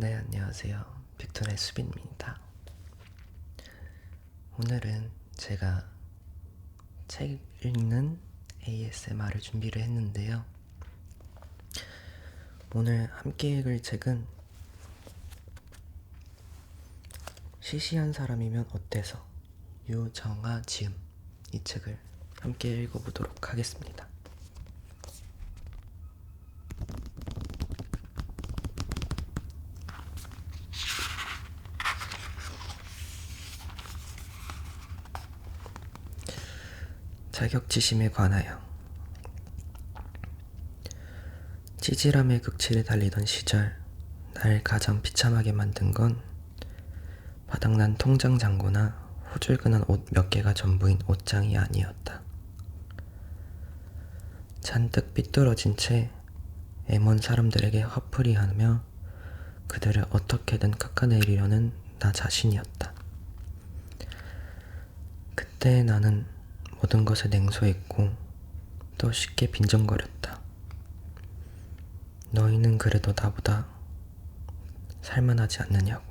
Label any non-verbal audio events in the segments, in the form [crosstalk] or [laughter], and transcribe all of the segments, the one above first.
네, 안녕하세요. 빅톤의 수빈입니다. 오늘은 제가 책 읽는 ASMR을 준비를 했는데요. 오늘 함께 읽을 책은 시시한 사람이면 어때서 유정아 지음 이 책을 함께 읽어보도록 하겠습니다. 자격지심에 관하여 찌질함의 극치를 달리던 시절 날 가장 비참하게 만든 건 바닥난 통장 잔고나 후줄근한 옷 몇 개가 전부인 옷장이 아니었다. 잔뜩 삐뚤어진 채 애먼 사람들에게 화풀이하며 그들을 어떻게든 깎아내리려는 나 자신이었다. 그때 나는 모든 것에 냉소했고 또 쉽게 빈정거렸다. 너희는 그래도 나보다 살만하지 않느냐고.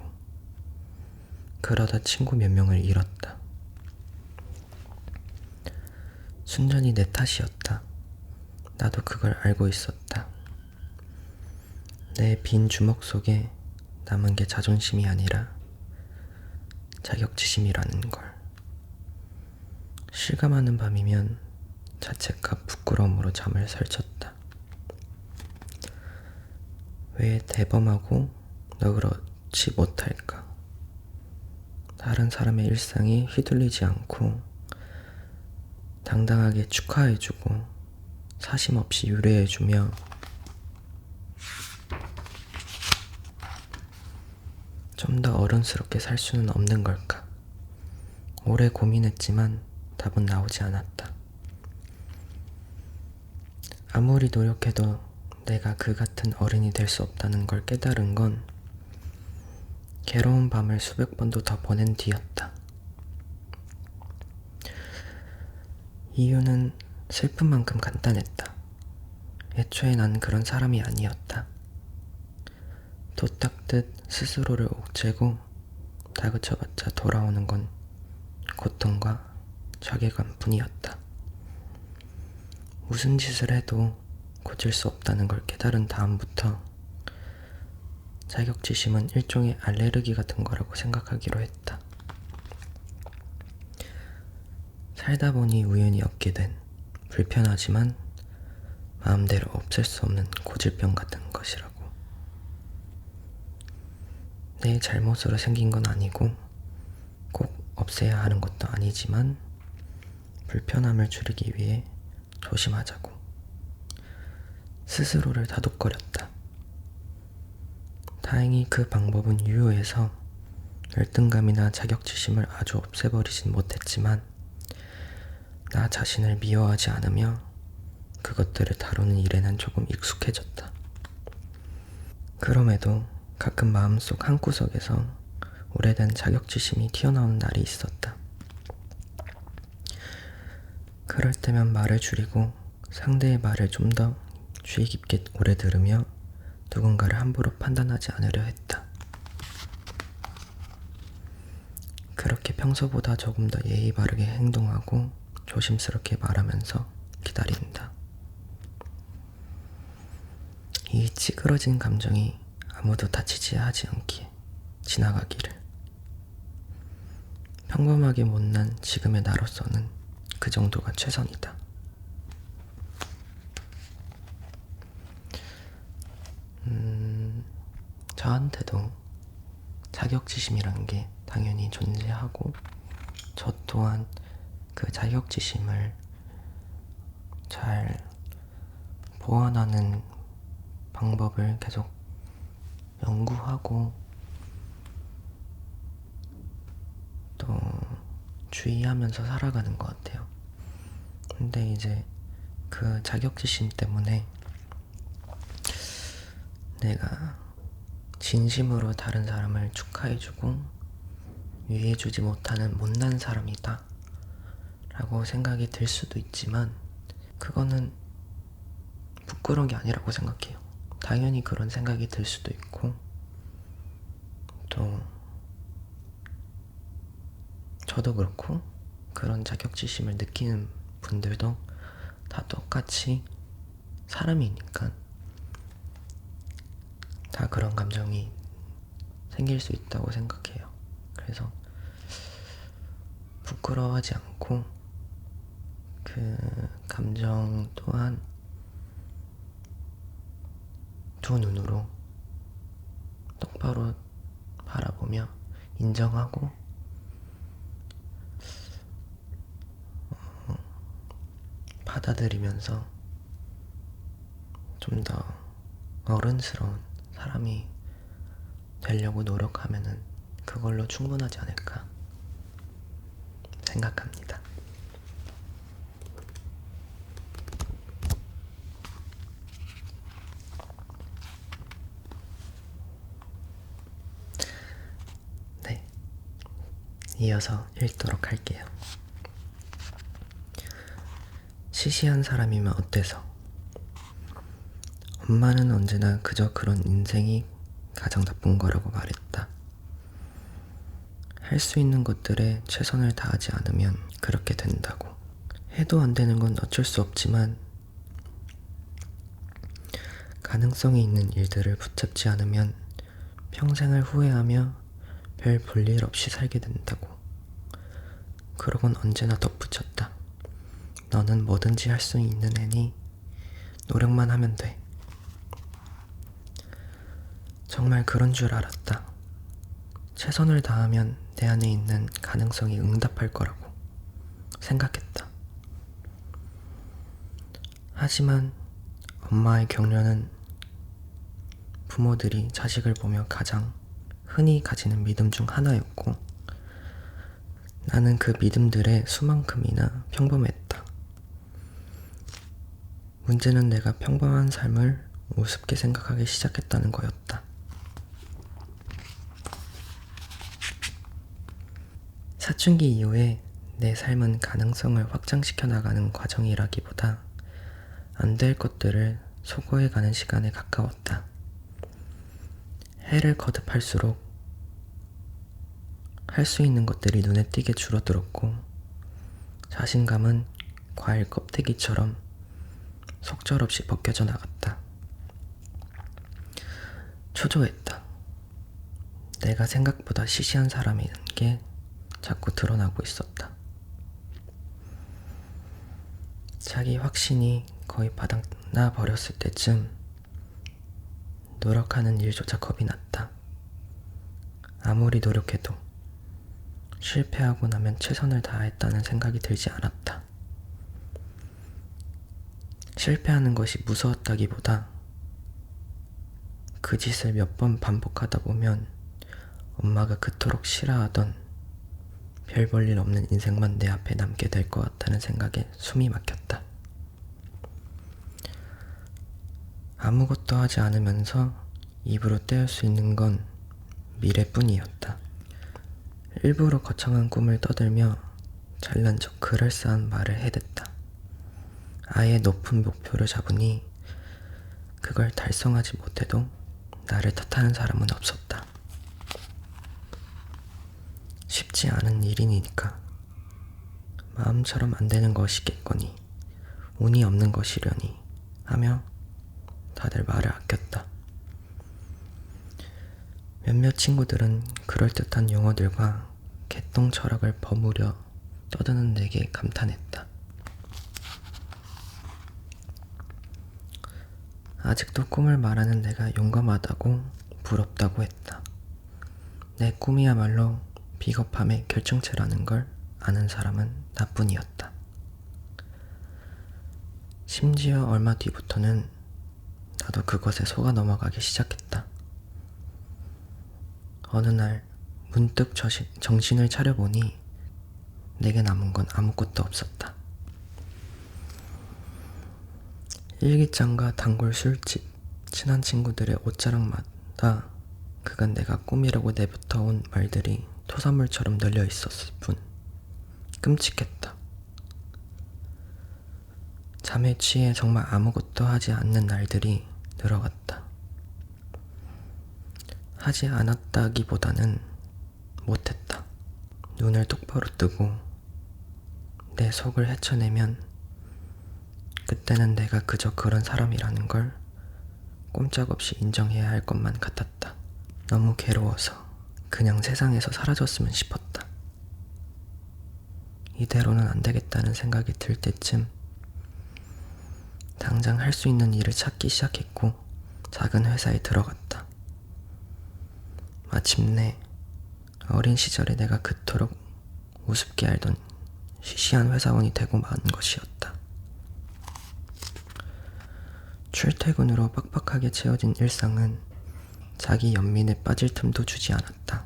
그러다 친구 몇 명을 잃었다. 순전히 내 탓이었다. 나도 그걸 알고 있었다. 내 빈 주먹 속에 남은 게 자존심이 아니라 자격지심이라는 걸. 실감하는 밤이면 자책과 부끄러움으로 잠을 설쳤다. 왜 대범하고 너그럽지 못할까? 다른 사람의 일상이 휘둘리지 않고 당당하게 축하해주고 사심 없이 유래해주며 좀 더 어른스럽게 살 수는 없는 걸까? 오래 고민했지만 답은 나오지 않았다. 아무리 노력해도 내가 그 같은 어른이 될 수 없다는 걸 깨달은 건 괴로운 밤을 수백 번도 더 보낸 뒤였다. 이유는 슬픈 만큼 간단했다. 애초에 난 그런 사람이 아니었다. 도 닦듯 스스로를 옥죄고 다그쳐봤자 돌아오는 건 고통과 자괴감 뿐이었다. 무슨 짓을 해도 고칠 수 없다는 걸 깨달은 다음부터 자격지심은 일종의 알레르기 같은 거라고 생각하기로 했다. 살다 보니 우연히 얻게 된 불편하지만 마음대로 없앨 수 없는 고질병 같은 것이라고. 내 잘못으로 생긴 건 아니고 꼭 없애야 하는 것도 아니지만 불편함을 줄이기 위해 조심하자고. 스스로를 다독거렸다. 다행히 그 방법은 유효해서 열등감이나 자격지심을 아주 없애버리진 못했지만 나 자신을 미워하지 않으며 그것들을 다루는 일에는 조금 익숙해졌다. 그럼에도 가끔 마음속 한구석에서 오래된 자격지심이 튀어나오는 날이 있었다. 그럴 때면 말을 줄이고 상대의 말을 좀 더 주의 깊게 오래 들으며 누군가를 함부로 판단하지 않으려 했다. 그렇게 평소보다 조금 더 예의 바르게 행동하고 조심스럽게 말하면서 기다린다. 이 찌그러진 감정이 아무도 다치지 하지 않기에 지나가기를. 평범하게 못난 지금의 나로서는 그 정도가 최선이다. 음, 저한테도 자격지심이란 게 당연히 존재하고, 저 또한 그 자격지심을 잘 보완하는 방법을 계속 연구하고 또 주의하면서 살아가는 것 같아요. 근데 이제 그 자격지심 때문에 내가 진심으로 다른 사람을 축하해주고 위해주지 못하는 못난 사람이다 라고 생각이 들 수도 있지만 그거는 부끄러운 게 아니라고 생각해요. 당연히 그런 생각이 들 수도 있고 또 저도 그렇고 그런 자격지심을 느끼는 분들도 다 똑같이 사람이니까 다 그런 감정이 생길 수 있다고 생각해요. 그래서 부끄러워하지 않고 그 감정 또한 두 눈으로 똑바로 바라보며 인정하고 어, 받아들이면서 좀 더 어른스러운 사람이 되려고 노력하면은 그걸로 충분하지 않을까 생각합니다. 네. 이어서 읽도록 할게요. 시시한 사람이면 어때서? 엄마는 언제나 그저 그런 인생이 가장 나쁜 거라고 말했다. 할 수 있는 것들에 최선을 다하지 않으면 그렇게 된다고. 해도 안 되는 건 어쩔 수 없지만 가능성이 있는 일들을 붙잡지 않으면 평생을 후회하며 별 볼 일 없이 살게 된다고. 그러곤 언제나 덧붙였다. 너는 뭐든지 할 수 있는 애니 노력만 하면 돼. 정말 그런 줄 알았다. 최선을 다하면 내 안에 있는 가능성이 응답할 거라고 생각했다. 하지만 엄마의 격려는 부모들이 자식을 보며 가장 흔히 가지는 믿음 중 하나였고 나는 그 믿음들의 수만큼이나 평범했다. 문제는 내가 평범한 삶을 우습게 생각하기 시작했다는 거였다. 사춘기 이후에 내 삶은 가능성을 확장시켜 나가는 과정이라기보다 안 될 것들을 소거해 가는 시간에 가까웠다. 해를 거듭할수록 할 수 있는 것들이 눈에 띄게 줄어들었고 자신감은 과일 껍데기처럼 속절없이 벗겨져 나갔다. 초조했다. 내가 생각보다 시시한 사람이라는 게 자꾸 드러나고 있었다. 자기 확신이 거의 바닥나 버렸을 때쯤 노력하는 일조차 겁이 났다. 아무리 노력해도 실패하고 나면 최선을 다했다는 생각이 들지 않았다. 실패하는 것이 무서웠다기보다 그 짓을 몇 번 반복하다 보면 엄마가 그토록 싫어하던 별 볼일 없는 인생만 내 앞에 남게 될 것 같다는 생각에 숨이 막혔다. 아무것도 하지 않으면서 입으로 떼울 수 있는 건 미래뿐이었다. 일부러 거창한 꿈을 떠들며 잘난 척 그럴싸한 말을 해댔다. 아예 높은 목표를 잡으니 그걸 달성하지 못해도 나를 탓하는 사람은 없었다. 쉽지 않은 일이니까 마음처럼 안 되는 것이겠거니 운이 없는 것이려니 하며 다들 말을 아꼈다. 몇몇 친구들은 그럴듯한 용어들과 개똥 철학을 버무려 떠드는 내게 감탄했다. 아직도 꿈을 말하는 내가 용감하다고 부럽다고 했다. 내 꿈이야말로 비겁함의 결정체라는 걸 아는 사람은 나뿐이었다. 심지어 얼마 뒤부터는 나도 그것에 속아 넘어가기 시작했다. 어느 날 문득 정신을 차려보니 내게 남은 건 아무것도 없었다. 일기장과 단골 술집, 친한 친구들의 옷자락마다 그간 내가 꿈이라고 내뱉어온 말들이 토사물처럼 널려 있었을 뿐 끔찍했다. 잠에 취해 정말 아무것도 하지 않는 날들이 늘어갔다. 하지 않았다기보다는 못했다. 눈을 똑바로 뜨고 내 속을 헤쳐내면 그때는 내가 그저 그런 사람이라는 걸 꼼짝없이 인정해야 할 것만 같았다. 너무 괴로워서 그냥 세상에서 사라졌으면 싶었다. 이대로는 안 되겠다는 생각이 들 때쯤 당장 할 수 있는 일을 찾기 시작했고 작은 회사에 들어갔다. 마침내 어린 시절에 내가 그토록 우습게 알던 시시한 회사원이 되고 만 것이었다. 출퇴근으로 빡빡하게 채워진 일상은 자기 연민에 빠질 틈도 주지 않았다.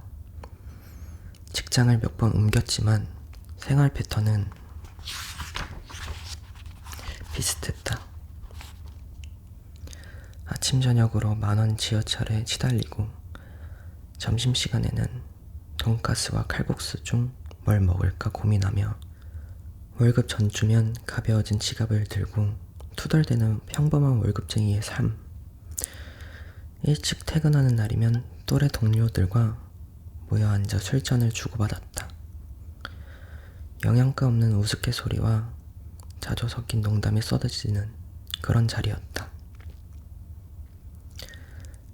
직장을 몇 번 옮겼지만 생활 패턴은 비슷했다. 아침 저녁으로 만원 지하철에 치달리고 점심시간에는 돈가스와 칼국수 중 뭘 먹을까 고민하며 월급 전주면 가벼워진 지갑을 들고 투덜대는 평범한 월급쟁이의 삶. 일찍 퇴근하는 날이면 또래 동료들과 모여 앉아 술잔을 주고받았다. 영양가 없는 우스갯소리와 자주 섞인 농담이 쏟아지는 그런 자리였다.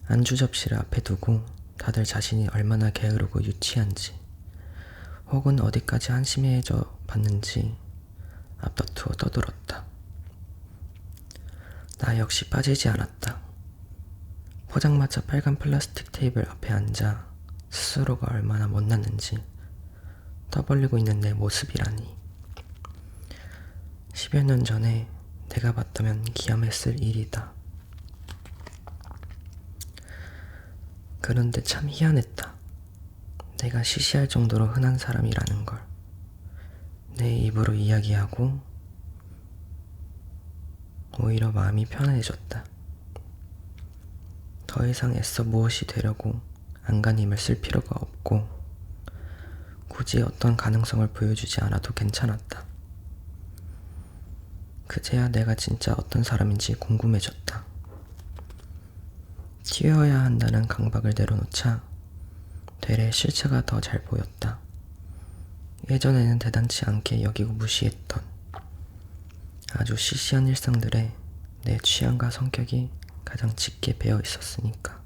안주 접시를 앞에 두고 다들 자신이 얼마나 게으르고 유치한지 혹은 어디까지 한심해져 봤는지 앞다투어 떠들었다. 나 역시 빠지지 않았다. 포장마차 빨간 플라스틱 테이블 앞에 앉아 스스로가 얼마나 못났는지 떠벌리고 있는 내 모습이라니. 10여 년 전에 내가 봤다면 기함했을 일이다. 그런데 참 희한했다. 내가 시시할 정도로 흔한 사람이라는 걸. 내 입으로 이야기하고 오히려 마음이 편안해졌다. 더 이상 애써 무엇이 되려고 안간힘을 쓸 필요가 없고 굳이 어떤 가능성을 보여주지 않아도 괜찮았다. 그제야 내가 진짜 어떤 사람인지 궁금해졌다. 튀어야 한다는 강박을 내려놓자 되레 실체가 더 잘 보였다. 예전에는 대단치 않게 여기고 무시했던 아주 시시한 일상들에 내 취향과 성격이 가장 짙게 배어 있었으니까.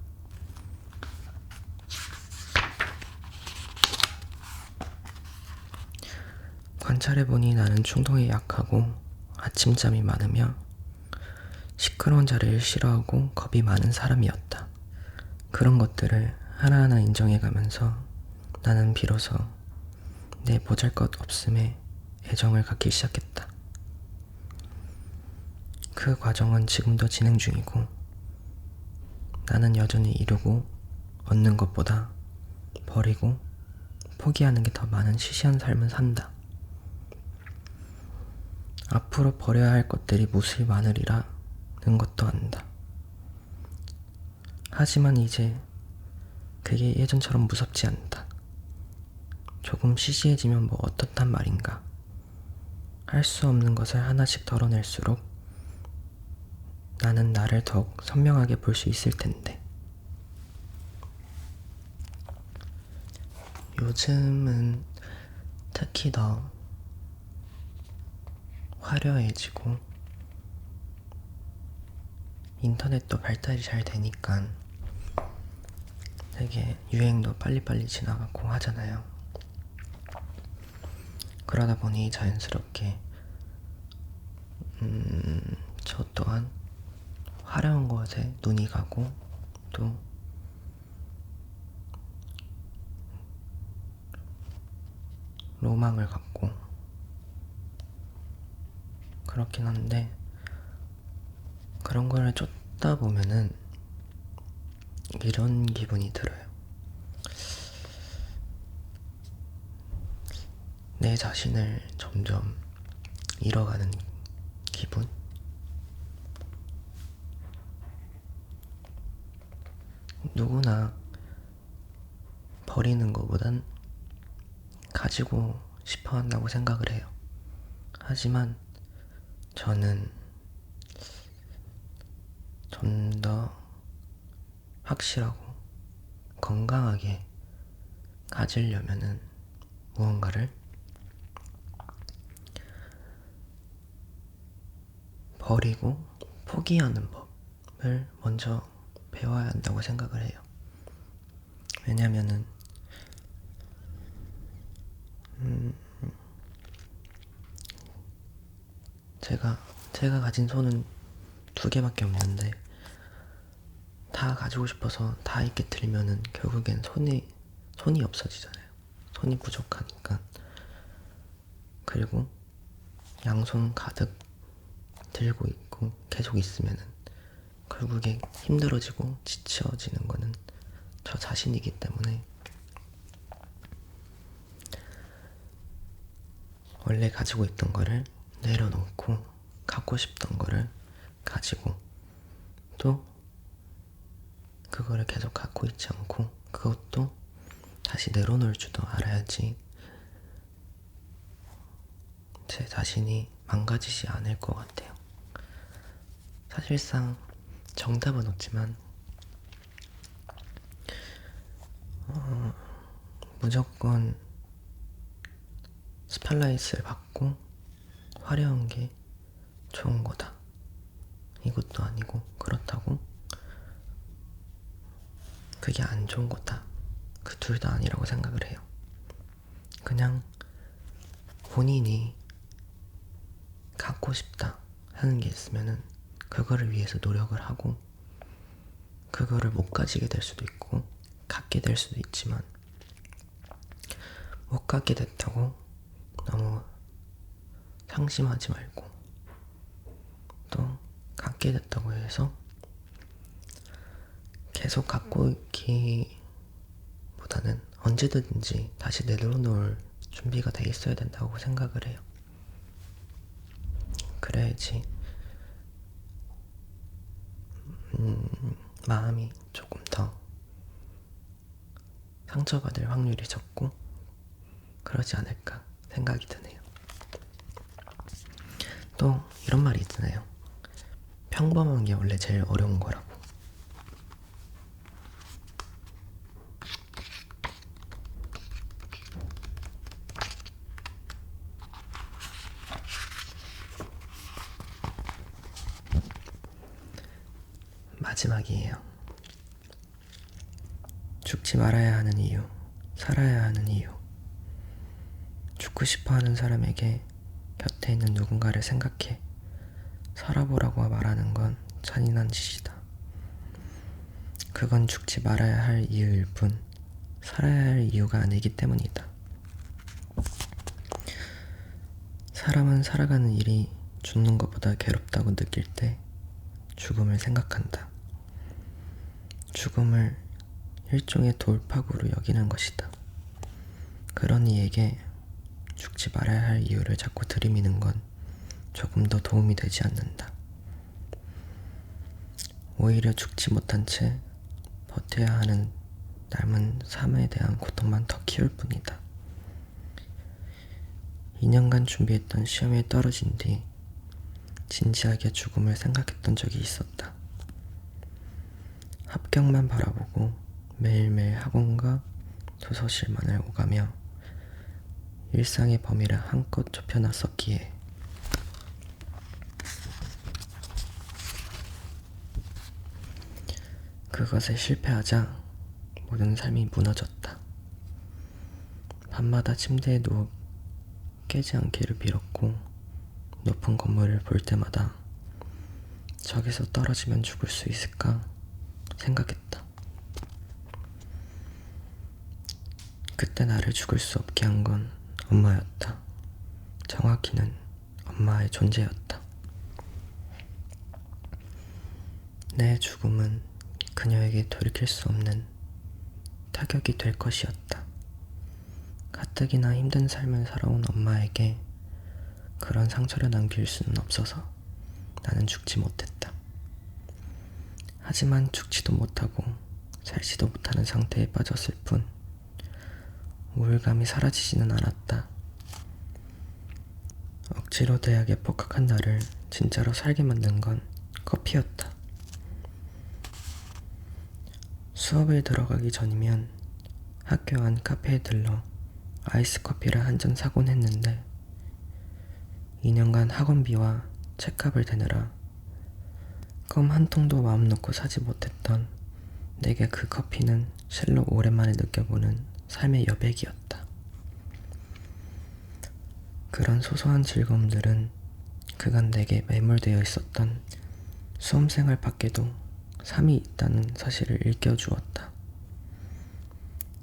관찰해보니 나는 충동에 약하고 아침잠이 많으며 시끄러운 자리를 싫어하고 겁이 많은 사람이었다. 그런 것들을 하나하나 인정해가면서 나는 비로소 내 보잘것 없음에 애정을 갖기 시작했다. 그 과정은 지금도 진행 중이고 나는 여전히 이루고 얻는 것보다 버리고 포기하는 게 더 많은 시시한 삶을 산다. 앞으로 버려야 할 것들이 무수히 많으리라는 것도 안다. 하지만 이제 그게 예전처럼 무섭지 않다. 조금 시시해지면 뭐 어떻단 말인가. 할 수 없는 것을 하나씩 덜어낼수록 나는 나를 더욱 선명하게 볼 수 있을 텐데. 요즘은 특히 더 화려해지고 인터넷도 발달이 잘 되니까 되게 유행도 빨리빨리 지나가고 하잖아요. 그러다 보니 자연스럽게 음, 저 또한 화려한 것에 눈이 가고 또 로망을 갖고 그렇긴 한데 그런 거를 쫓다 보면은 이런 기분이 들어요. 내 자신을 점점 잃어가는 기분? 누구나 버리는 것보단 가지고 싶어 한다고 생각을 해요. 하지만 저는 좀 더 확실하고 건강하게 가지려면은 무언가를 버리고 포기하는 법을 먼저 배워야 한다고 생각을 해요. 왜냐면은 음, 제가 제가 가진 손은 두 개밖에 없는데 다 가지고 싶어서 다 있게 들면은 결국엔 손이 손이 없어지잖아요. 손이 부족하니까 그리고 양손 가득 들고 있고 계속 있으면은 결국에 힘들어지고 지쳐지는 거는 저 자신이기 때문에 원래 가지고 있던 거를 내려놓고 갖고 싶던 거를 가지고 또 그거를 계속 갖고 있지 않고 그것도 다시 내려놓을 줄도 알아야지 제 자신이 망가지지 않을 것 같아요. 사실상 정답은 없지만 어, 무조건 스팔라이트를 받고 화려한 게 좋은 거다. 이것도 아니고 그렇다고 그게 안 좋은 거다. 그 둘 다 아니라고 생각을 해요. 그냥 본인이 갖고 싶다 하는 게 있으면은 그거를 위해서 노력을 하고 그거를 못 가지게 될 수도 있고 갖게 될 수도 있지만 못 갖게 됐다고 너무 상심하지 말고 또 갖게 됐다고 해서 계속 갖고 있기보다는 언제든지 다시 내려놓을 준비가 돼 있어야 된다고 생각을 해요. 그래야지 음, 마음이 조금 더 상처받을 확률이 적고 그러지 않을까 생각이 드네요. 또 이런 말이 있잖아요. 평범한 게 원래 제일 어려운 거라고. 마지막이에요. 죽지 말아야 하는 이유, 살아야 하는 이유. 죽고 싶어 하는 사람에게 곁에 있는 누군가를 생각해 살아보라고 말하는 건 잔인한 짓이다. 그건 죽지 말아야 할 이유일 뿐 살아야 할 이유가 아니기 때문이다. 사람은 살아가는 일이 죽는 것보다 괴롭다고 느낄 때 죽음을 생각한다. 죽음을 일종의 돌파구로 여기는 것이다. 그런 이에게 죽지 말아야 할 이유를 자꾸 들이미는 건 조금 더 도움이 되지 않는다. 오히려 죽지 못한 채 버텨야 하는 남은 삶에 대한 고통만 더 키울 뿐이다. 2년간 준비했던 시험에 떨어진 뒤 진지하게 죽음을 생각했던 적이 있었다. 합격만 바라보고 매일매일 학원과 도서실만을 오가며 일상의 범위를 한껏 좁혀놨었기에 그것에 실패하자 모든 삶이 무너졌다. 밤마다 침대에 누워 깨지 않기를 빌었고 높은 건물을 볼 때마다 저기서 떨어지면 죽을 수 있을까 생각했다. 그때 나를 죽을 수 없게 한 건 엄마였다. 정확히는 엄마의 존재였다. 내 죽음은 그녀에게 돌이킬 수 없는 타격이 될 것이었다. 가뜩이나 힘든 삶을 살아온 엄마에게 그런 상처를 남길 수는 없어서 나는 죽지 못했다. 하지만 죽지도 못하고 살지도 못하는 상태에 빠졌을 뿐 우울감이 사라지지는 않았다. 억지로 대학에 복학한 나를 진짜로 살게 만든 건 커피였다. 수업을 들어가기 전이면 학교 안 카페에 들러 아이스 커피를 한 잔 사곤 했는데 2년간 학원비와 책값을 대느라 껌 한 통도 마음 놓고 사지 못했던 내게 그 커피는 실로 오랜만에 느껴보는 삶의 여백이었다. 그런 소소한 즐거움들은 그간 내게 매몰되어 있었던 수험생활 밖에도 삶이 있다는 사실을 일깨워주었다.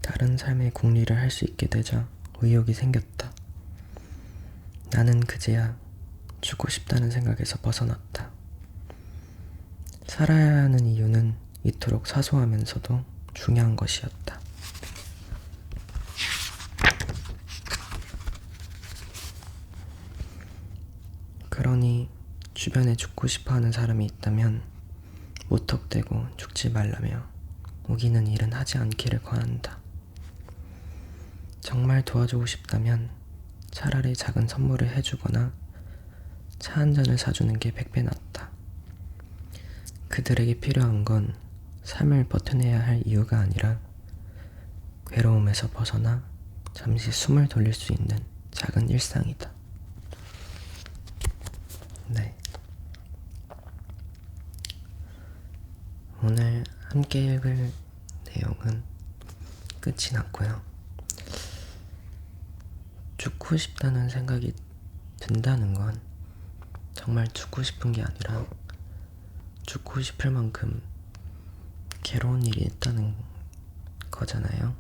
다른 삶의 궁리를 할 수 있게 되자 의욕이 생겼다. 나는 그제야 죽고 싶다는 생각에서 벗어났다. 살아야 하는 이유는 이토록 사소하면서도 중요한 것이었다. 그러니 주변에 죽고 싶어 하는 사람이 있다면 무턱대고 죽지 말라며 우기는 일은 하지 않기를 권한다. 정말 도와주고 싶다면 차라리 작은 선물을 해주거나 차 한 잔을 사주는 게 백배 낫다. 그들에게 필요한 건 삶을 버텨내야 할 이유가 아니라 괴로움에서 벗어나 잠시 숨을 돌릴 수 있는 작은 일상이다. 네. 오늘 함께 읽을 내용은 끝이 났고요. 죽고 싶다는 생각이 든다는 건 정말 죽고 싶은 게 아니라 죽고 싶을 만큼 괴로운 일이 있다는 거잖아요.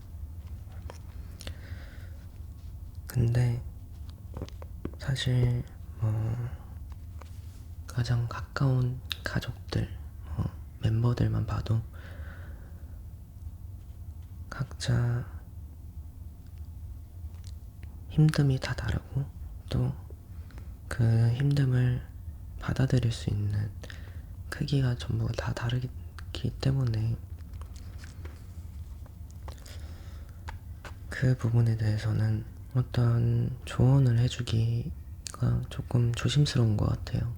근데 사실 뭐 가장 가까운 가족들, 뭐 멤버들만 봐도 각자 힘듦이 다 다르고 또 그 힘듦을 받아들일 수 있는 크기가 전부 다 다르기 때문에 그 부분에 대해서는 어떤 조언을 해주기가 조금 조심스러운 것 같아요.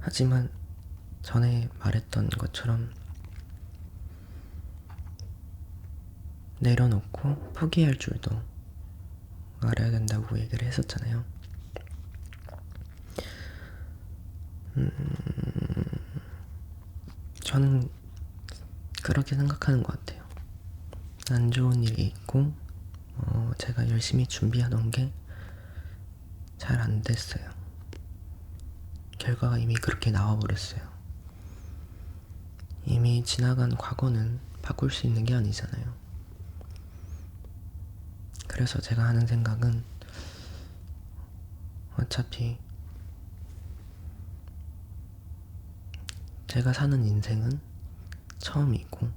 하지만 전에 말했던 것처럼 내려놓고 포기할 줄도 알아야 된다고 얘기를 했었잖아요. 음, 저는 그렇게 생각하는 것 같아요. 안 좋은 일이 있고, 어, 제가 열심히 준비하던 게 잘 안 됐어요. 결과가 이미 그렇게 나와버렸어요. 이미 지나간 과거는 바꿀 수 있는 게 아니잖아요. 그래서 제가 하는 생각은 어차피 제가 사는 인생은 처음이고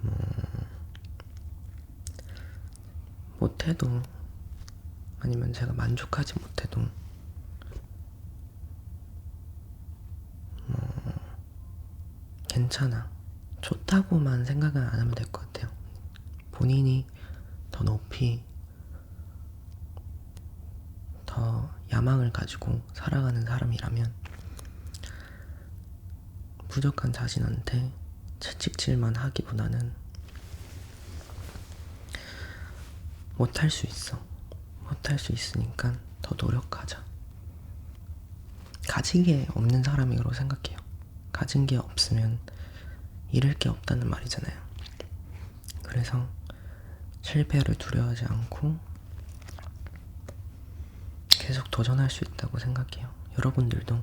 뭐 못해도 아니면 제가 만족하지 못해도 뭐 괜찮아 좋다고만 생각은 안 하면 될 것 같아요. 본인이 더 높이 더 야망을 가지고 살아가는 사람이라면 부족한 자신한테 채찍질만 하기보다는 못할 수 있어. 못할 수 있으니까 더 노력하자. 가진 게 없는 사람이라고 생각해요. 가진 게 없으면 잃을 게 없다는 말이잖아요. 그래서 실패를 두려워하지 않고 계속 도전할 수 있다고 생각해요. 여러분들도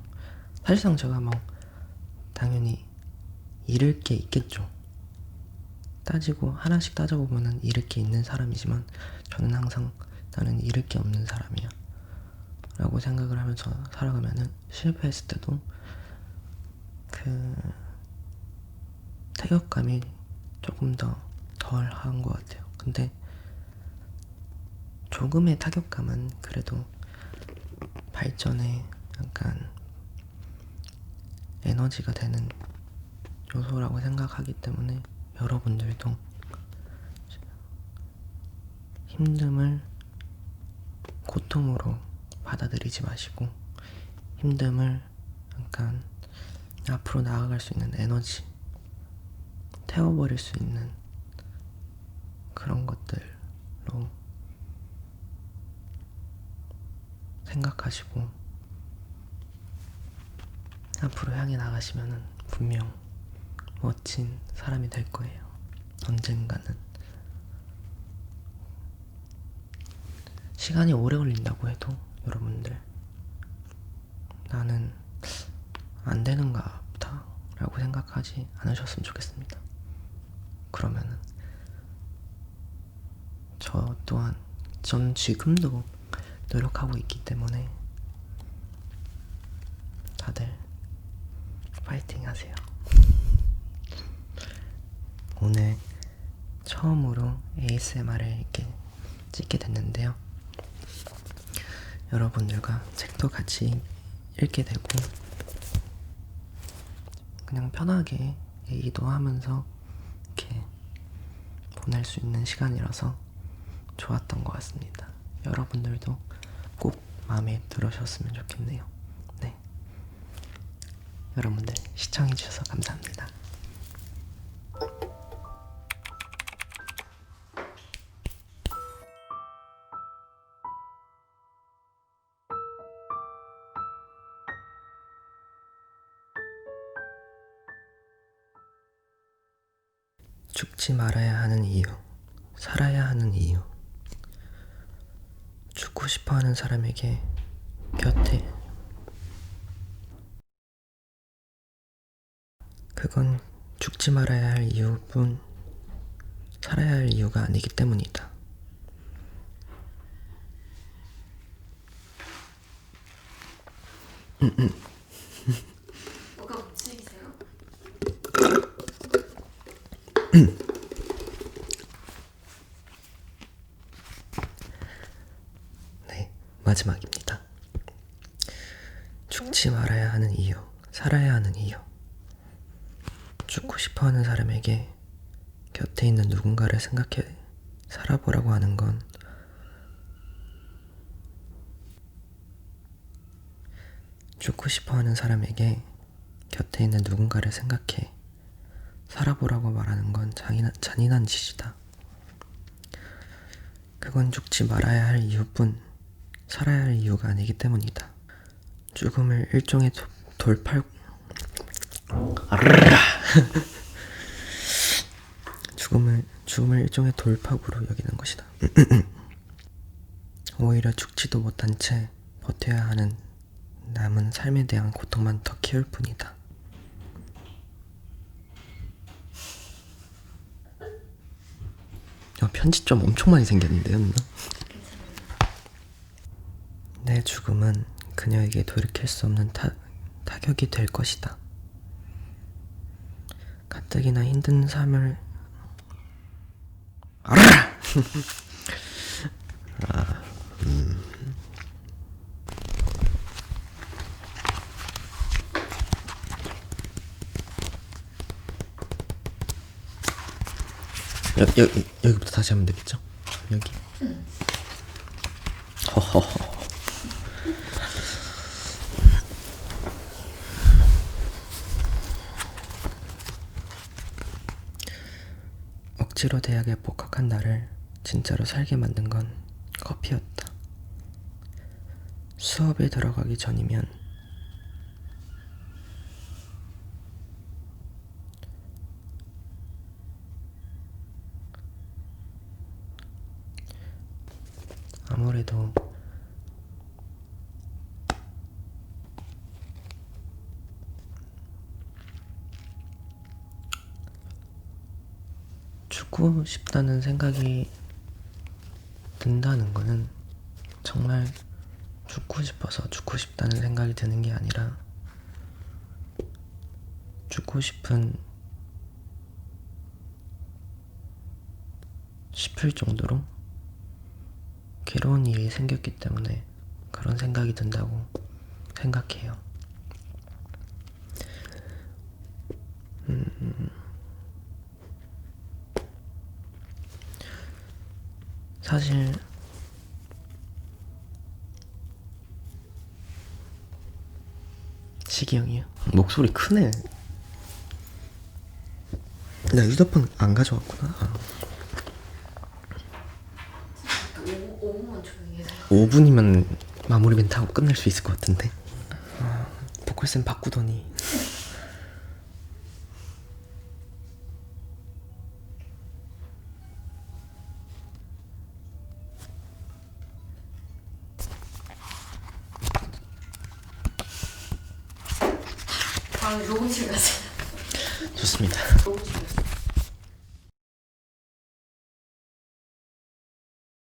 사실상 제가 뭐 당연히 잃을 게 있겠죠. 따지고 하나씩 따져보면은 잃을 게 있는 사람이지만 저는 항상 나는 잃을 게 없는 사람이야. 라고 생각을 하면서 살아가면은 실패했을 때도 그 타격감이 조금 더 덜한 것 같아요. 근데 조금의 타격감은 그래도 발전에 약간 에너지가 되는 요소라고 생각하기 때문에 여러분들도 힘듦을 고통으로 받아들이지 마시고 힘듦을 약간 앞으로 나아갈 수 있는 에너지 태워버릴 수 있는 그런 것들로 생각하시고 앞으로 향해 나가시면은 분명 멋진 사람이 될 거예요. 언젠가는. 시간이 오래 걸린다고 해도 여러분들 나는 안 되는가 보다 라고 생각하지 않으셨으면 좋겠습니다. 그러면은 저 또한 전 지금도 노력하고 있기 때문에 다들 파이팅 하세요. 오늘 처음으로 ASMR을 이렇게 찍게 됐는데요. 여러분들과 책도 같이 읽게 되고 그냥 편하게 얘기도 하면서 이렇게 보낼 수 있는 시간이라서 좋았던 것 같습니다. 여러분들도 꼭 마음에 들으셨으면 좋겠네요. 네. 여러분들 시청해주셔서 감사합니다. 죽지 말아야 하는 이유, 살아야 하는 이유. 죽고 싶어 하는 사람에게 곁에 그건 죽지 말아야 할 이유뿐 살아야 할 이유가 아니기 때문이다. 뭐가 문책이세요? 네, 마지막입니다. 죽지 말아야 하는 이유, 살아야 하는 이유. 죽고 싶어 하는 사람에게 곁에 있는 누군가를 생각해 살아보라고 하는 건 죽고 싶어 하는 사람에게 곁에 있는 누군가를 생각해 살아보라고 말하는 건 잔인한, 잔인한 짓이다. 그건 죽지 말아야 할 이유뿐 살아야 할 이유가 아니기 때문이다. 죽음을 일종의 도, 돌팔 아르르라. [laughs] 죽음을 죽음을 일종의 돌파구로 여기는 것이다. [clears throat] 오히려 죽지도 못한 채 버텨야 하는 남은 삶에 대한 고통만 더 키울 뿐이다. 야, 편집점 엄청 많이 생겼는데요, 누나? 내 죽음은 그녀에게 돌이킬 수 없는 타, 타격이 될 것이다. 가뜩이나 힘든 삶을 알아! 여, 여, 여기부터 다시 하면 되겠죠? 여기. 허허허. 억지로 대학에 복학한 나를 진짜로 살게 만든 건 커피였다. 수업에 들어가기 전이면 아무래도 죽고 싶다는 생각이 든다는 거는 정말 죽고 싶어서 죽고 싶다는 생각이 드는 게 아니라 죽고 싶은 싶을 정도로 괴로운 일이 생겼기 때문에 그런 생각이 든다고 생각해요. 사실 시기 형이요? 목소리 크네. 나 휴대폰 안 가져왔구나. 5, 5분만 조용히 해서 5분이면 마무리 멘트 하고 끝낼 수 있을 것 같은데. 아, 보컬쌤 바꾸더니.